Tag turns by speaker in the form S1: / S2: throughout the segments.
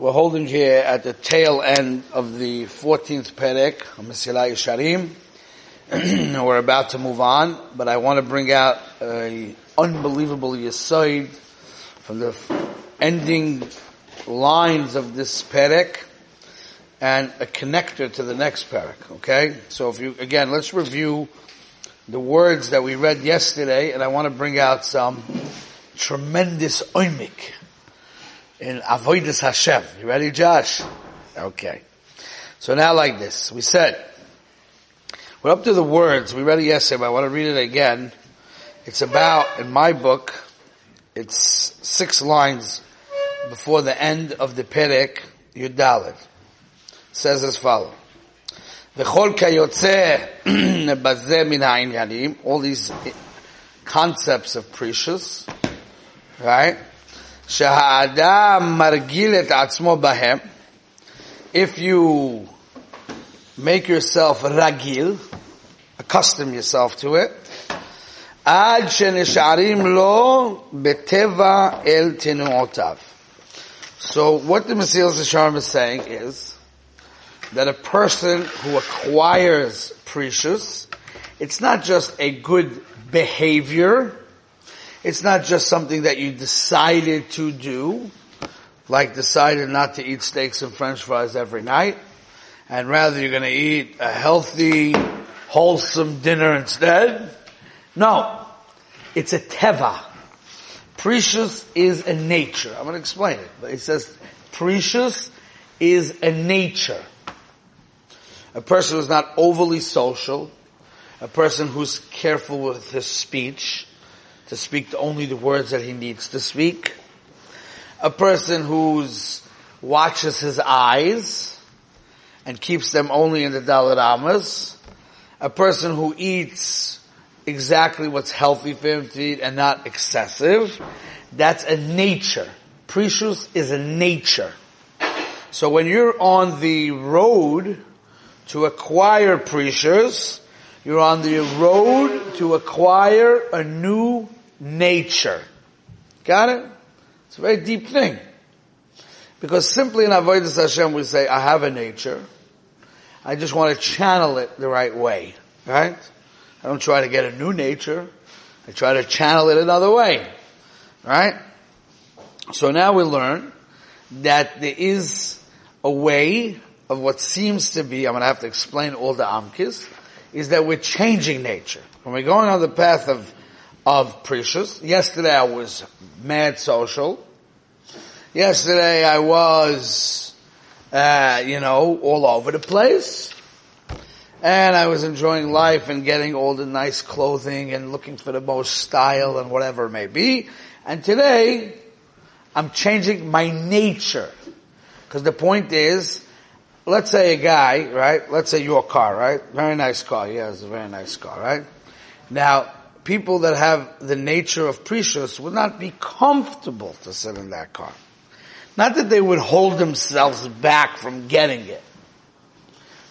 S1: We're holding here at the tail end of the 14th Perek, Mesilah Yesharim. We're about to move on, but I want to bring out a unbelievable Yesoid from the ending lines of this Perek and a connector to the next Perek, okay? So if you, again, let's review the words that we read yesterday and I want to bring out some tremendous oimik in Avoidus Hashem. You ready, Josh? Okay. So now like this. We said, we're up to the words. We read it yesterday, but I want to read it again. It's about, in my book, it's six lines before the end of the Perek, Yudalit says as follows. וכל כיוצא בזה in העניינים, all these concepts of prishus, right? Shahadam margil et atzmo bahem. If you make yourself ragil, accustom yourself to it. עד שנשארים לו בטבע אל תנועותיו. So what the Mesilas Yesharim is saying is that a person who acquires prishus, it's not just a good behavior, it's not just something that you decided to do, like decided not to eat steaks and french fries every night, and rather you're going to eat a healthy, wholesome dinner instead. No. It's a teva. Prishus is a nature. I'm going to explain it. But it says prishus is a nature. A person who's not overly social, a person who's careful with his speech, to speak only the words that he needs to speak. A person who's watches his eyes and keeps them only in the daled amos. A person who eats exactly what's healthy for him to eat and not excessive. That's a nature. Prishus is a nature. So when you're on the road to acquire prishus, you're on the road to acquire a new nature. Got it? It's a very deep thing. Because simply in Avodah Hashem we say, I have a nature. I just want to channel it the right way. Right? I don't try to get a new nature. I try to channel it another way. Right? So now we learn that there is a way of what seems to be, I'm going to have to explain all the amkis, is that we're changing nature. When we're going on the path of of prishus. Yesterday I was mad social. Yesterday I was, uh, you know, all over the place. And I was enjoying life and getting all the nice clothing and looking for the most style and whatever it may be. And today, I'm changing my nature. Cause the point is, let's say a guy, right? Let's say your car, right? Very nice car. Yeah, it's a very nice car, right? Now, people that have the nature of prishus would not be comfortable to sit in that car. Not that they would hold themselves back from getting it.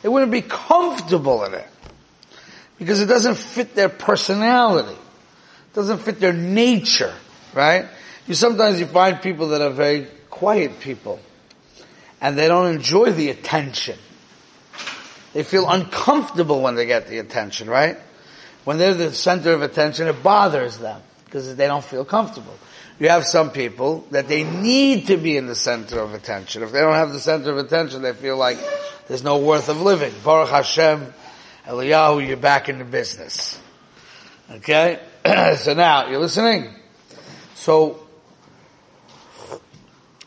S1: They wouldn't be comfortable in it. Because it doesn't fit their personality. It doesn't fit their nature, right? You sometimes you find people that are very quiet people. And they don't enjoy the attention. They feel uncomfortable when they get the attention, right? When they're the center of attention, it bothers them because they don't feel comfortable. You have some people that they need to be in the center of attention. If they don't have the center of attention, they feel like there's no worth of living. Baruch Hashem, Eliyahu, you're back in the business. Okay? so now, you're listening? So,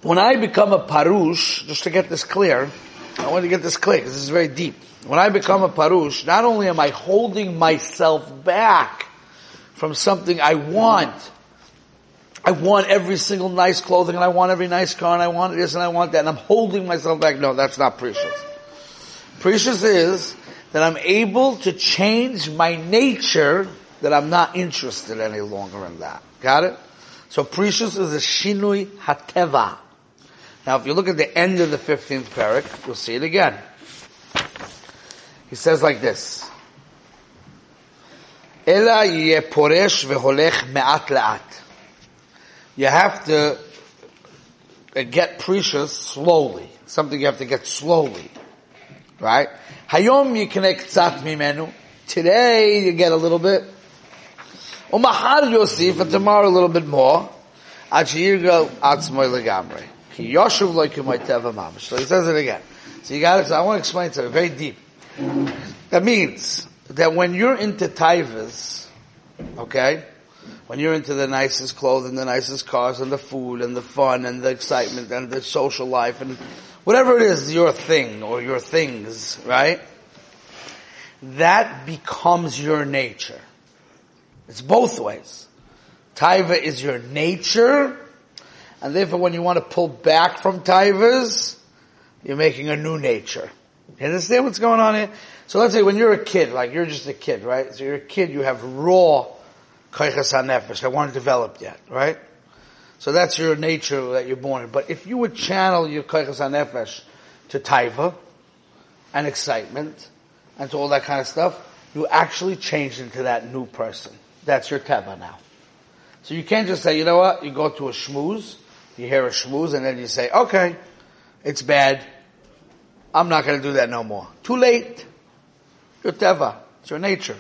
S1: when I become a parush, just to get this clear, I want to get this clear because this is very deep. When I become a parush, not only am I holding myself back from something I want, I want every single nice clothing and I want every nice car and I want this and I want that and I'm holding myself back. No, that's not prishus. Prishus is that I'm able to change my nature that I'm not interested any longer in that. Got it? So prishus is a shinui hateva. Now if you look at the end of the 15th parak, you'll see it again. He says like this. Ela yeh poresh veholech me'at la'at. You have to get prishus slowly. Something you have to get slowly. Right? Hayom yiknei ktsat mimenu. Today you get a little bit. Umahar yosif, and tomorrow a little bit more. Ad sheyirgal atzmoy legamrei. Ki yoshuv lo teva mamash. So he says it again. So you got it. So I want to explain to you very deep. That means that when you're into taivas, okay, when you're into the nicest clothing, the nicest cars, and the food, and the fun, and the excitement, and the social life, and whatever it is, your thing or your things, right? That becomes your nature. It's both ways. Taiva is your nature, and therefore when you want to pull back from taivas, you're making a new nature. You understand what's going on here? So let's say when you're a kid, like you're just a kid, right? So you're a kid, you have raw kaichas hanefesh that weren't developed yet, right? So that's your nature that you're born in. But if you would channel your kaichas hanefesh to taiva and excitement and to all that kind of stuff, you actually change into that new person. That's your teva now. So you can't just say, you know what, you go to a shmooze, you hear a shmooze, and then you say, okay, it's bad. I'm not going to do that no more. Too late. Your teva. It's your nature.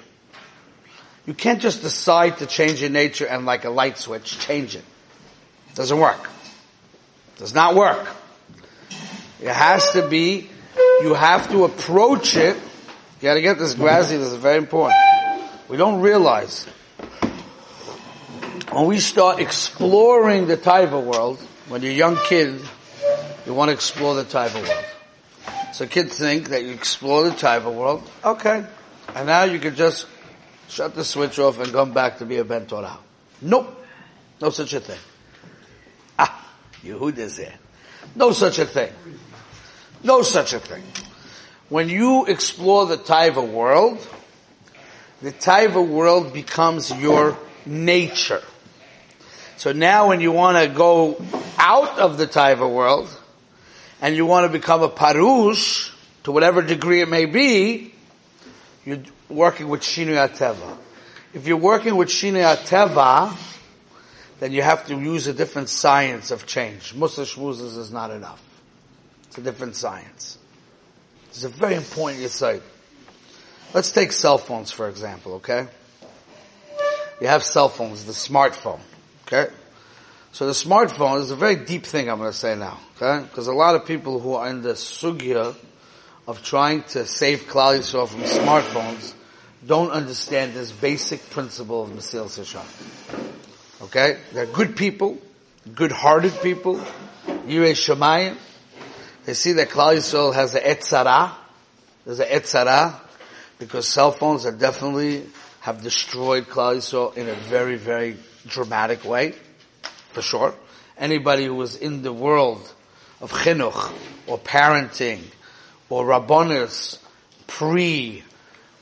S1: You can't just decide to change your nature and like a light switch, change it. it doesn't work. It does not work. It has to be, you have to approach it. You gotta get this grassy, this is very important. We don't realize when we start exploring the Taiva world, when you're a young kid, you want to explore the Taiva world. So kids think that you explore the Taiva world, okay, and now you can just shut the switch off and come back to be a Ben Torah. Nope. No such a thing. Ah, Yehud is there. No such a thing. No such a thing. When you explore the Taiva world, the Taiva world becomes your nature. So now when you want to go out of the Taiva world, and you want to become a parush, to whatever degree it may be, you're working with Shinui Ateva. If you're working with Shinui Ateva, then you have to use a different science of change. Musa Shmuzas is not enough. It's a different science. It's a very important insight. Let's take cell phones for example, okay? You have cell phones, the smartphone, okay? So the smartphone is a very deep thing I'm going to say now, okay? Because a lot of people who are in the sugya of trying to save Klal Yisrael from smartphones don't understand this basic principle of Mesilas Yesharim. Okay? They're good people, good-hearted people, Yirei Shemayim. They see that Klal Yisrael has a etzara. There's a etzara because cell phones are definitely have destroyed Klal Yisrael in a very, very dramatic way, for sure. Anybody who was in the world of chinuch or parenting or rabbonis pre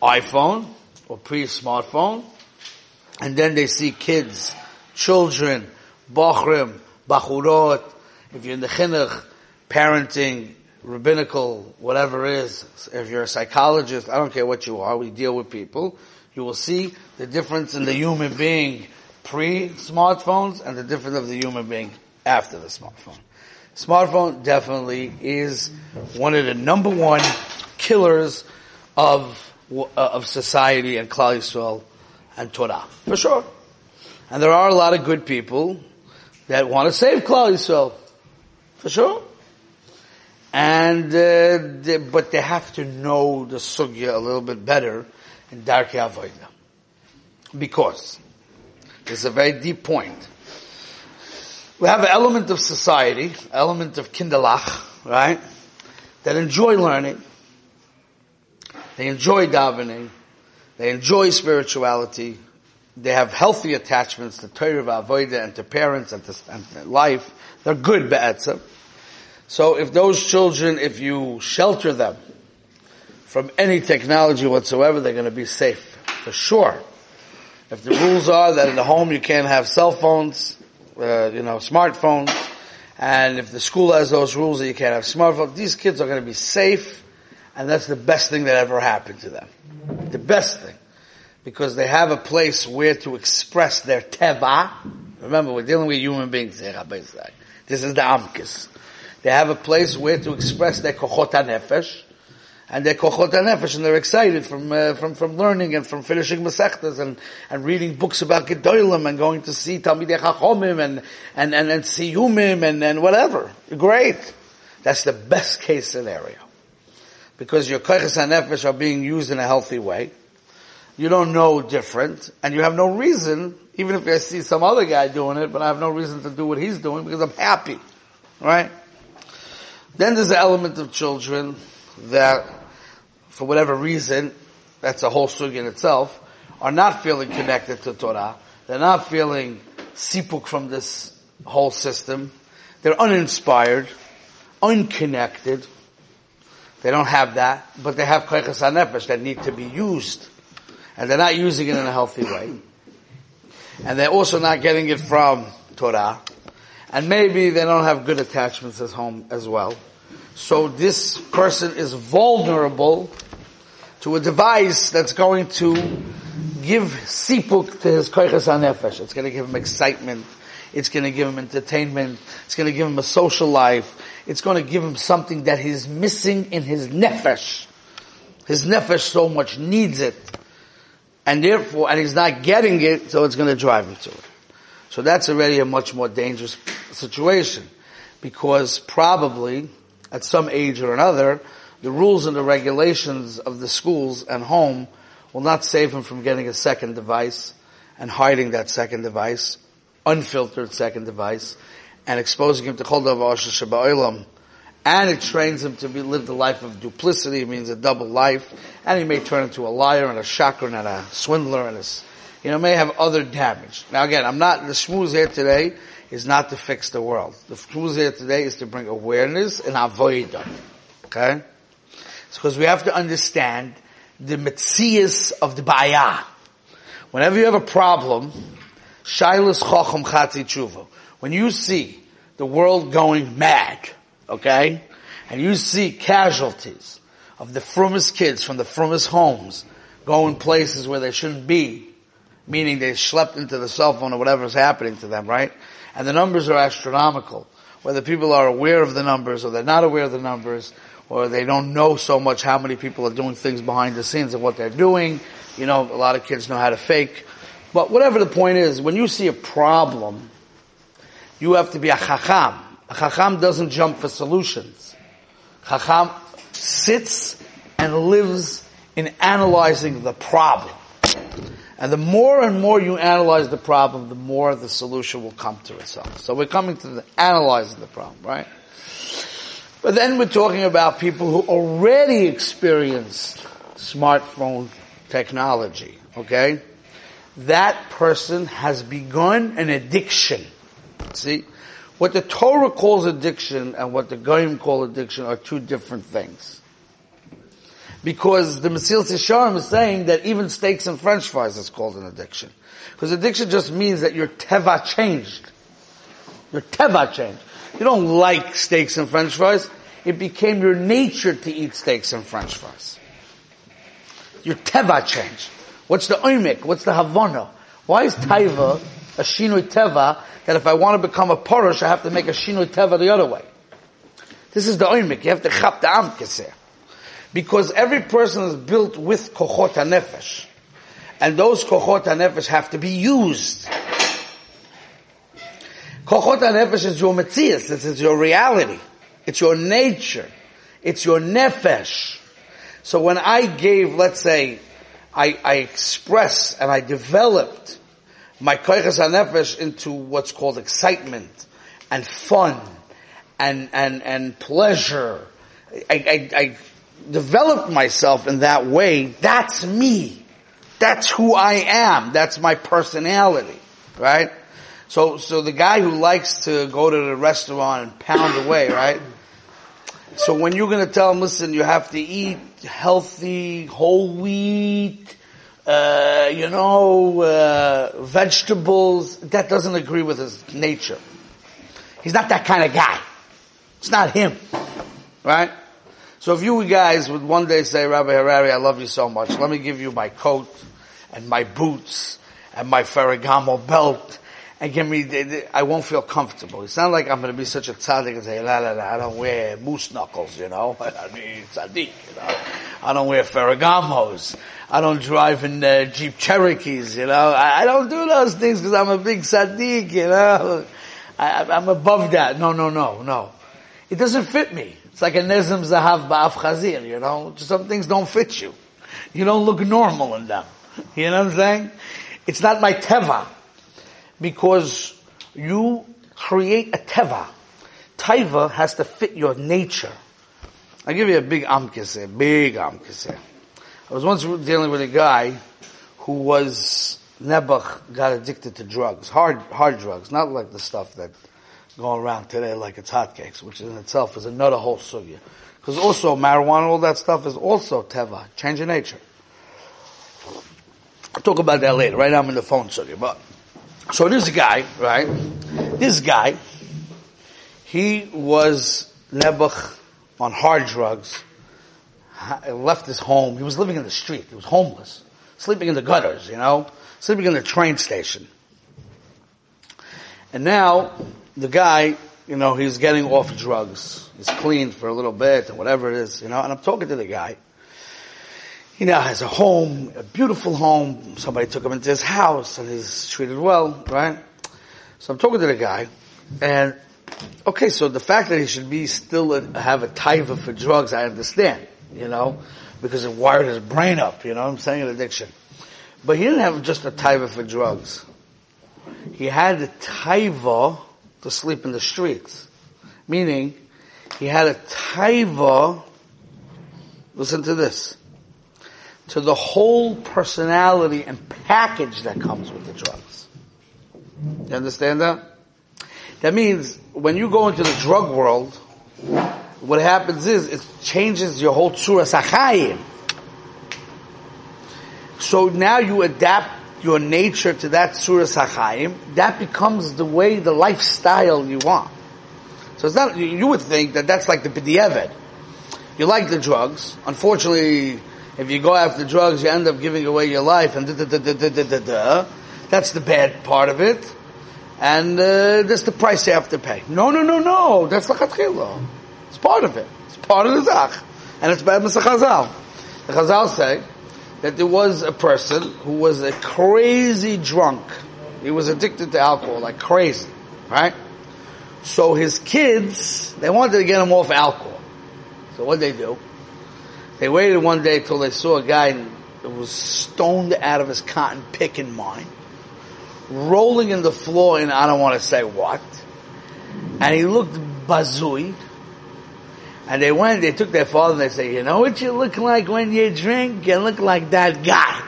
S1: iPhone or pre-smartphone, and then they see kids, children, bachrim, bachurot, if you're in the chinuch, parenting, rabbinical, whatever it is, if you're a psychologist, I don't care what you are, we deal with people, you will see the difference in the human being pre-smartphones and the difference of the human being after the smartphone. Smartphone definitely is one of the number one killers of uh, of society and Klal Yisrael and Torah. For sure. And there are a lot of good people that want to save Klal Yisrael. For sure. And, uh, they, but they have to know the sugya a little bit better in Darkei Avodah. Because, it's a very deep point. We have an element of society, element of kindalach, right? That enjoy learning, they enjoy davening. They enjoy spirituality. They have healthy attachments to Torah Avodah and to parents and to, and life. They're good be'etzah. So if those children, if you shelter them from any technology whatsoever, they're going to be safe for sure. If the rules are that in the home you can't have cell phones, uh, you know, smartphones, and if the school has those rules that you can't have smartphones, these kids are going to be safe and that's the best thing that ever happened to them. The best thing. Because they have a place where to express their teva. Remember, we're dealing with human beings here, This is the Amkis. They have a place where to express their kochot nefesh, and their kochot nefesh, and they're excited from, uh, from, from learning and from finishing Masechtas and, and reading books about Gedolim and going to see Talmidei Chachomim and, and, and, and Siyumim and, and whatever. Great. That's the best case scenario. Because your kochot nefesh are being used in a healthy way. You don't know different, and you have no reason, even if I see some other guy doing it, but I have no reason to do what he's doing because I'm happy. Right? Then there's the element of children that, for whatever reason, that's a whole sugi in itself, are not feeling connected to Torah. They're not feeling sipuk from this whole system. They're uninspired, unconnected. They don't have that, but they have koichas nefesh that need to be used. And they're not using it in a healthy way. And they're also not getting it from Torah. And maybe they don't have good attachments at home as well. So this person is vulnerable to a device that's going to give sipuk to his koiches nefesh. It's going to give him excitement. It's going to give him entertainment. It's going to give him a social life. It's going to give him something that he's missing in his nefesh. His nefesh so much needs it. And therefore, and he's not getting it, so it's going to drive him to it. So that's already a much more dangerous situation. Because probably, at some age or another, the rules and the regulations of the schools and home will not save him from getting a second device and hiding that second device, unfiltered second device, and exposing him to Choldav Olam. And it trains him to be, live the life of duplicity, it means a double life, and he may turn into a liar and a shakran and a swindler and a, you know, may have other damage. Now again, I'm not, the shmooze here today is not to fix the world. The shmooze here today is to bring awareness and avoid them. Okay? Because we have to understand the metzias of the bayah. Whenever you have a problem, shailas chochem chatzi tshuva. When you see the world going mad, okay, and you see casualties of the frummest kids from the frummest homes going places where they shouldn't be, meaning they slept into the cell phone or whatever is happening to them, right? And the numbers are astronomical. Whether people are aware of the numbers or they're not aware of the numbers, or they don't know so much how many people are doing things behind the scenes and what they're doing. You know, a lot of kids know how to fake. But whatever the point is, when you see a problem, you have to be a chacham. A chacham doesn't jump for solutions. Chacham sits and lives in analyzing the problem. And the more and more you analyze the problem, the more the solution will come to itself. So we're coming to the analyzing the problem, right? But then we're talking about people who already experienced smartphone technology, okay? That person has begun an addiction. See? What the Torah calls addiction and what the Goyim call addiction are two different things. Because the Mesilas Yesharim is saying that even steaks and french fries is called an addiction. Because addiction just means that your teva changed. Your teva changed. You don't like steaks and french fries. It became your nature to eat steaks and french fries. Your teva changed. What's the oimik? What's the havana? Why is taiva a shinui teva that if I want to become a porosh, I have to make a shinui teva the other way? This is the oimik. You have to chap the amkeseh. Because every person is built with kochot nefesh, And those kochot nefesh have to be used. Kochot nefesh is your metzias. This is your reality. It's your nature. It's your nefesh. So when I gave, let's say, I, I expressed and I developed my koiches nefesh into what's called excitement and fun and, and, and pleasure. I, I, I developed myself in that way. That's me. That's who I am. That's my personality. Right? So, so the guy who likes to go to the restaurant and pound away, right? So when you're going to tell him, listen, you have to eat healthy, whole wheat, uh, you know, uh, vegetables, that doesn't agree with his nature. He's not that kind of guy. It's not him. Right? So if you guys would one day say, Rabbi Harari, I love you so much, let me give you my coat and my boots and my Ferragamo belt and me, I won't feel comfortable. It's not like I'm going to be such a tzaddik and say, la la la, I don't wear moose knuckles, you know. I mean, tzaddik, you know. I don't wear Ferragamos. I don't drive in uh, Jeep Cherokees, you know. I, I don't do those things because I'm a big tzaddik, you know. I, I'm above that. No, no, no, no. It doesn't fit me. It's like a nezim zahav ba'af chazir, you know. Some things don't fit you. You don't look normal in them. You know what I'm saying? It's not my teva. Because you create a teva. Taiva has to fit your nature. I'll give you a big amkise, big amkise. I was once dealing with a guy who was Nebuch got addicted to drugs, hard hard drugs, not like the stuff that going around today like it's hotcakes, which in itself is another whole sugya. Because also marijuana, all that stuff is also teva, change of nature. I'll talk about that later. Right now I'm in the phone sugya, but so this guy, right? This guy, he was Nebuch on hard drugs, left his home. He was living in the street. He was homeless, sleeping in the gutters, you know, sleeping in the train station. And now the guy, you know, he's getting off drugs. He's clean for a little bit or whatever it is, you know, and I'm talking to the guy. He now has a home, a beautiful home. Somebody took him into his house and he's treated well, right? So I'm talking to the guy and okay, so the fact that he should be still a, have a taiva for drugs, I understand, you know, because it wired his brain up, you know I'm saying, an addiction. But he didn't have just a taiva for drugs. He had a taiva to sleep in the streets. Meaning, he had a taiva, listen to this, to the whole personality and package that comes with the drugs. You understand that? That means when you go into the drug world, what happens is it changes your whole tzura sachayim. So now you adapt your nature to that surah sachayim, that becomes the way, the lifestyle you want. So it's not, you would think that that's like the b'di'evet. You like the drugs. Unfortunately, if you go after drugs, you end up giving away your life and da da da da da da da. That's the bad part of it. And uh, that's the price you have to pay. No, no, no, no. That's lachatchila. It's part of it. It's part of the zach. And it's bad Mr. Chazal. The Chazal say, that there was a person who was a crazy drunk. He was addicted to alcohol, like crazy, right? So his kids, they wanted to get him off alcohol. So what they do? They waited one day till they saw a guy that was stoned out of his cotton picking mind, rolling in the floor and I don't want to say what. And he looked bazooey, and they went, they took their father and they say, you know what you look like when you drink? You look like that guy.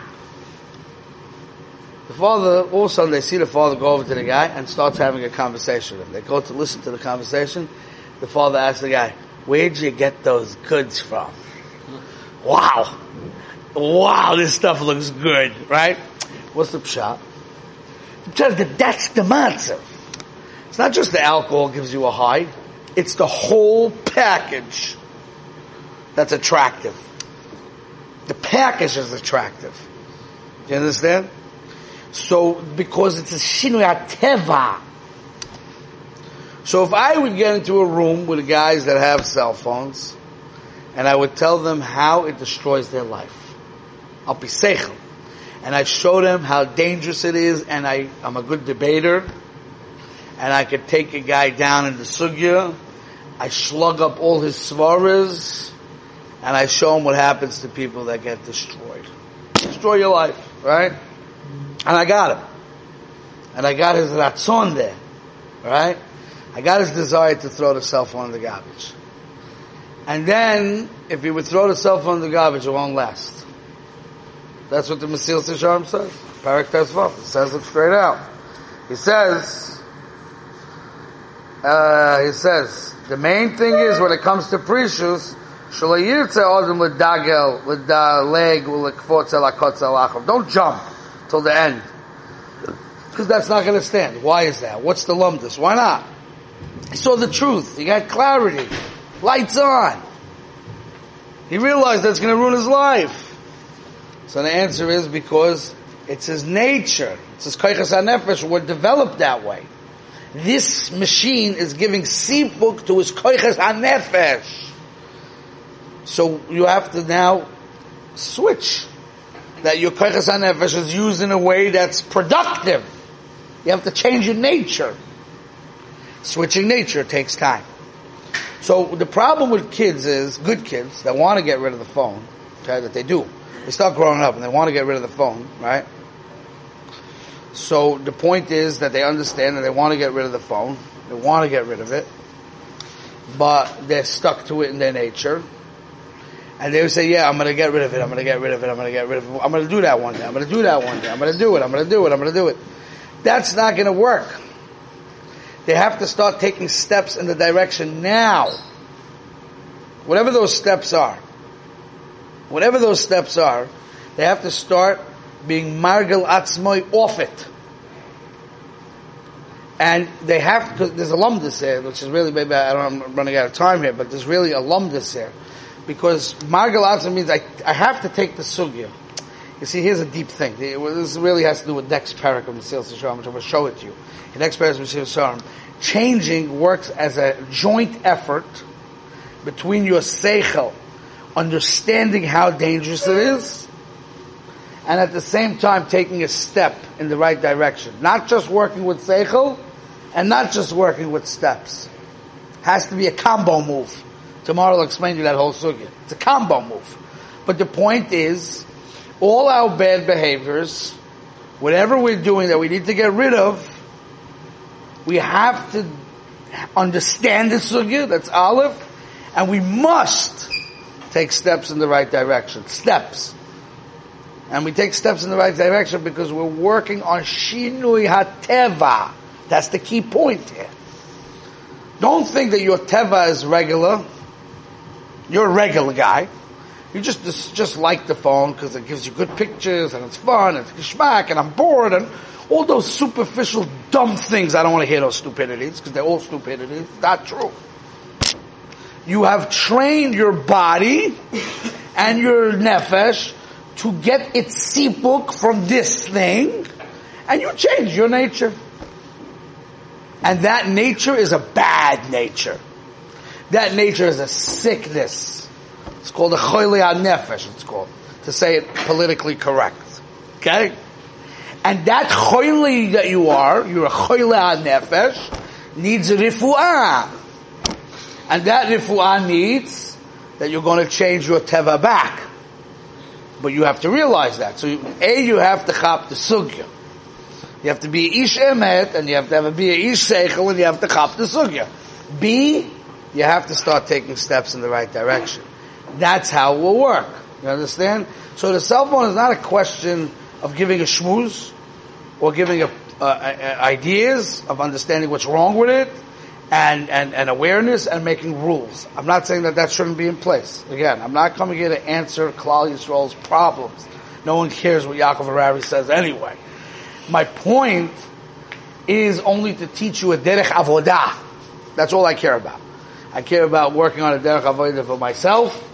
S1: The father, all of a sudden they see the father go over to the guy and starts having a conversation with him. They go to listen to the conversation. The father asks the guy, where'd you get those goods from? Wow. Wow, this stuff looks good, right? What's the pshat? The that's the matzah. It's not just the alcohol gives you a high. It's the whole package that's attractive. The package is attractive. You understand? So, because it's a shinui teva. So if I would get into a room with guys that have cell phones, and I would tell them how it destroys their life, I'll be seichel. And I show them how dangerous it is, and I, I'm a good debater, and I could take a guy down in the sugya. I slug up all his svaras, and I show him what happens to people that get destroyed. Destroy your life, right? And I got him. And I got his ratzon there, right? I got his desire to throw the cell phone in the garbage. And then, if you would throw the cell phone in the garbage, it won't last. That's what the Mesilas Yesharim says. Parak Tesvav. It says it straight out. He says, uh, he says, the main thing is when it comes to prishus, don't jump till the end. Because that's not going to stand. Why is that? What's the lumdus? Why not? He saw the truth. He got clarity. Lights on. He realized that's going to ruin his life. So the answer is because It's his nature. It's his koiches hanefesh. We're developed that way. This machine is giving sipuk to his koiches hanefesh. So you have to now switch. That your koiches hanefesh is used in a way that's productive. You have to change your nature. Switching nature takes time. So the problem with kids is, good kids that want to get rid of the phone, okay, that they do. They start growing up and they want to get rid of the phone, right? So the point is that they understand that they want to get rid of the phone. They want to get rid of it. But they're stuck to it in their nature. And they would say, yeah, I'm going to get rid of it. I'm going to get rid of it. I'm going to get rid of it. I'm going to do that one day. I'm going to do that one day. I'm going to do it. I'm going to do it. I'm going to do it. That's not going to work. They have to start taking steps in the direction now. Whatever those steps are. Whatever those steps are, they have to start being margel atzmoy off it. And they have, because there's a lumdus here, which is really, maybe I don't, I'm running out of time here, but there's really a lumdus here. Because margel atzmoy means I, I have to take the sugya. You see, here's a deep thing. This really has to do with next parak of Mesilas Yesharim, which I'm going to show it to you. The next parak of Mesilas Yesharim. Changing works as a joint effort between your seichel, understanding how dangerous it is, and at the same time taking a step in the right direction. Not just working with seichel, and not just working with steps. Has to be a combo move. Tomorrow I'll explain to you that whole sugya. It's a combo move. But the point is, all our bad behaviors, whatever we're doing that we need to get rid of, we have to understand the sugya, that's Aleph, and we must take steps in the right direction. Steps. And we take steps in the right direction because we're working on Shinui HaTeva. That's the key point here. Don't think that your Teva is regular. You're a regular guy. You just, just, like the phone because it gives you good pictures and it's fun and it's geschmack and I'm bored and all those superficial dumb things. I don't want to hear those stupidities because they're all stupidities. Not true. You have trained your body and your nefesh to get its sipuk from this thing and you change your nature. And that nature is a bad nature. That nature is a sickness. It's called a choyle nefesh. It's called to say it politically correct. Okay, and that choyle that you are, you're a choyle nefesh, needs a rifuah, and that rifuah needs that you're going to change your teva back. But you have to realize that. So, a you have to chop the sugya. You have to be ish emet, and you have to have a be ish seichel, and you have to chop the sugya. B, you have to start taking steps in the right direction. That's how it will work. You understand? So the cell phone is not a question of giving a schmooze or giving a, ideas of understanding what's wrong with it and, and, and awareness and making rules. I'm not saying that that shouldn't be in place. Again, I'm not coming here to answer Klal Yisrael's problems. No one cares what Yaakov Harari says anyway. My point is only to teach you a derech avodah. That's all I care about. I care about working on a derech avodah for myself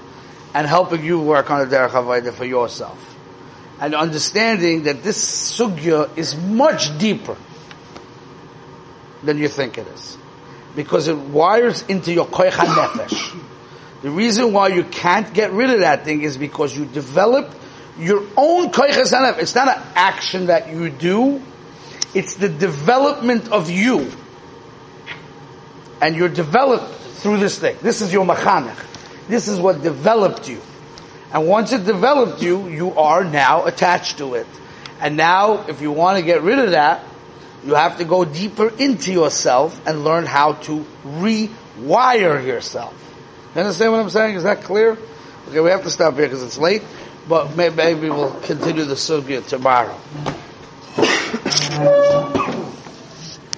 S1: and helping you work on the derech avodah for yourself. And understanding that this sugya is much deeper than you think it is. Because it wires into your koich nefesh. The reason why you can't get rid of that thing is because you develop your own koich nefesh. It's not an action that you do. It's the development of you. And you're developed through this thing. This is your machanech. This is what developed you. And once it developed you, you are now attached to it. And now, if you want to get rid of that, you have to go deeper into yourself and learn how to rewire yourself. You understand what I'm saying? Is that clear? Okay, we have to stop here because it's late, but maybe we'll continue the sugya tomorrow.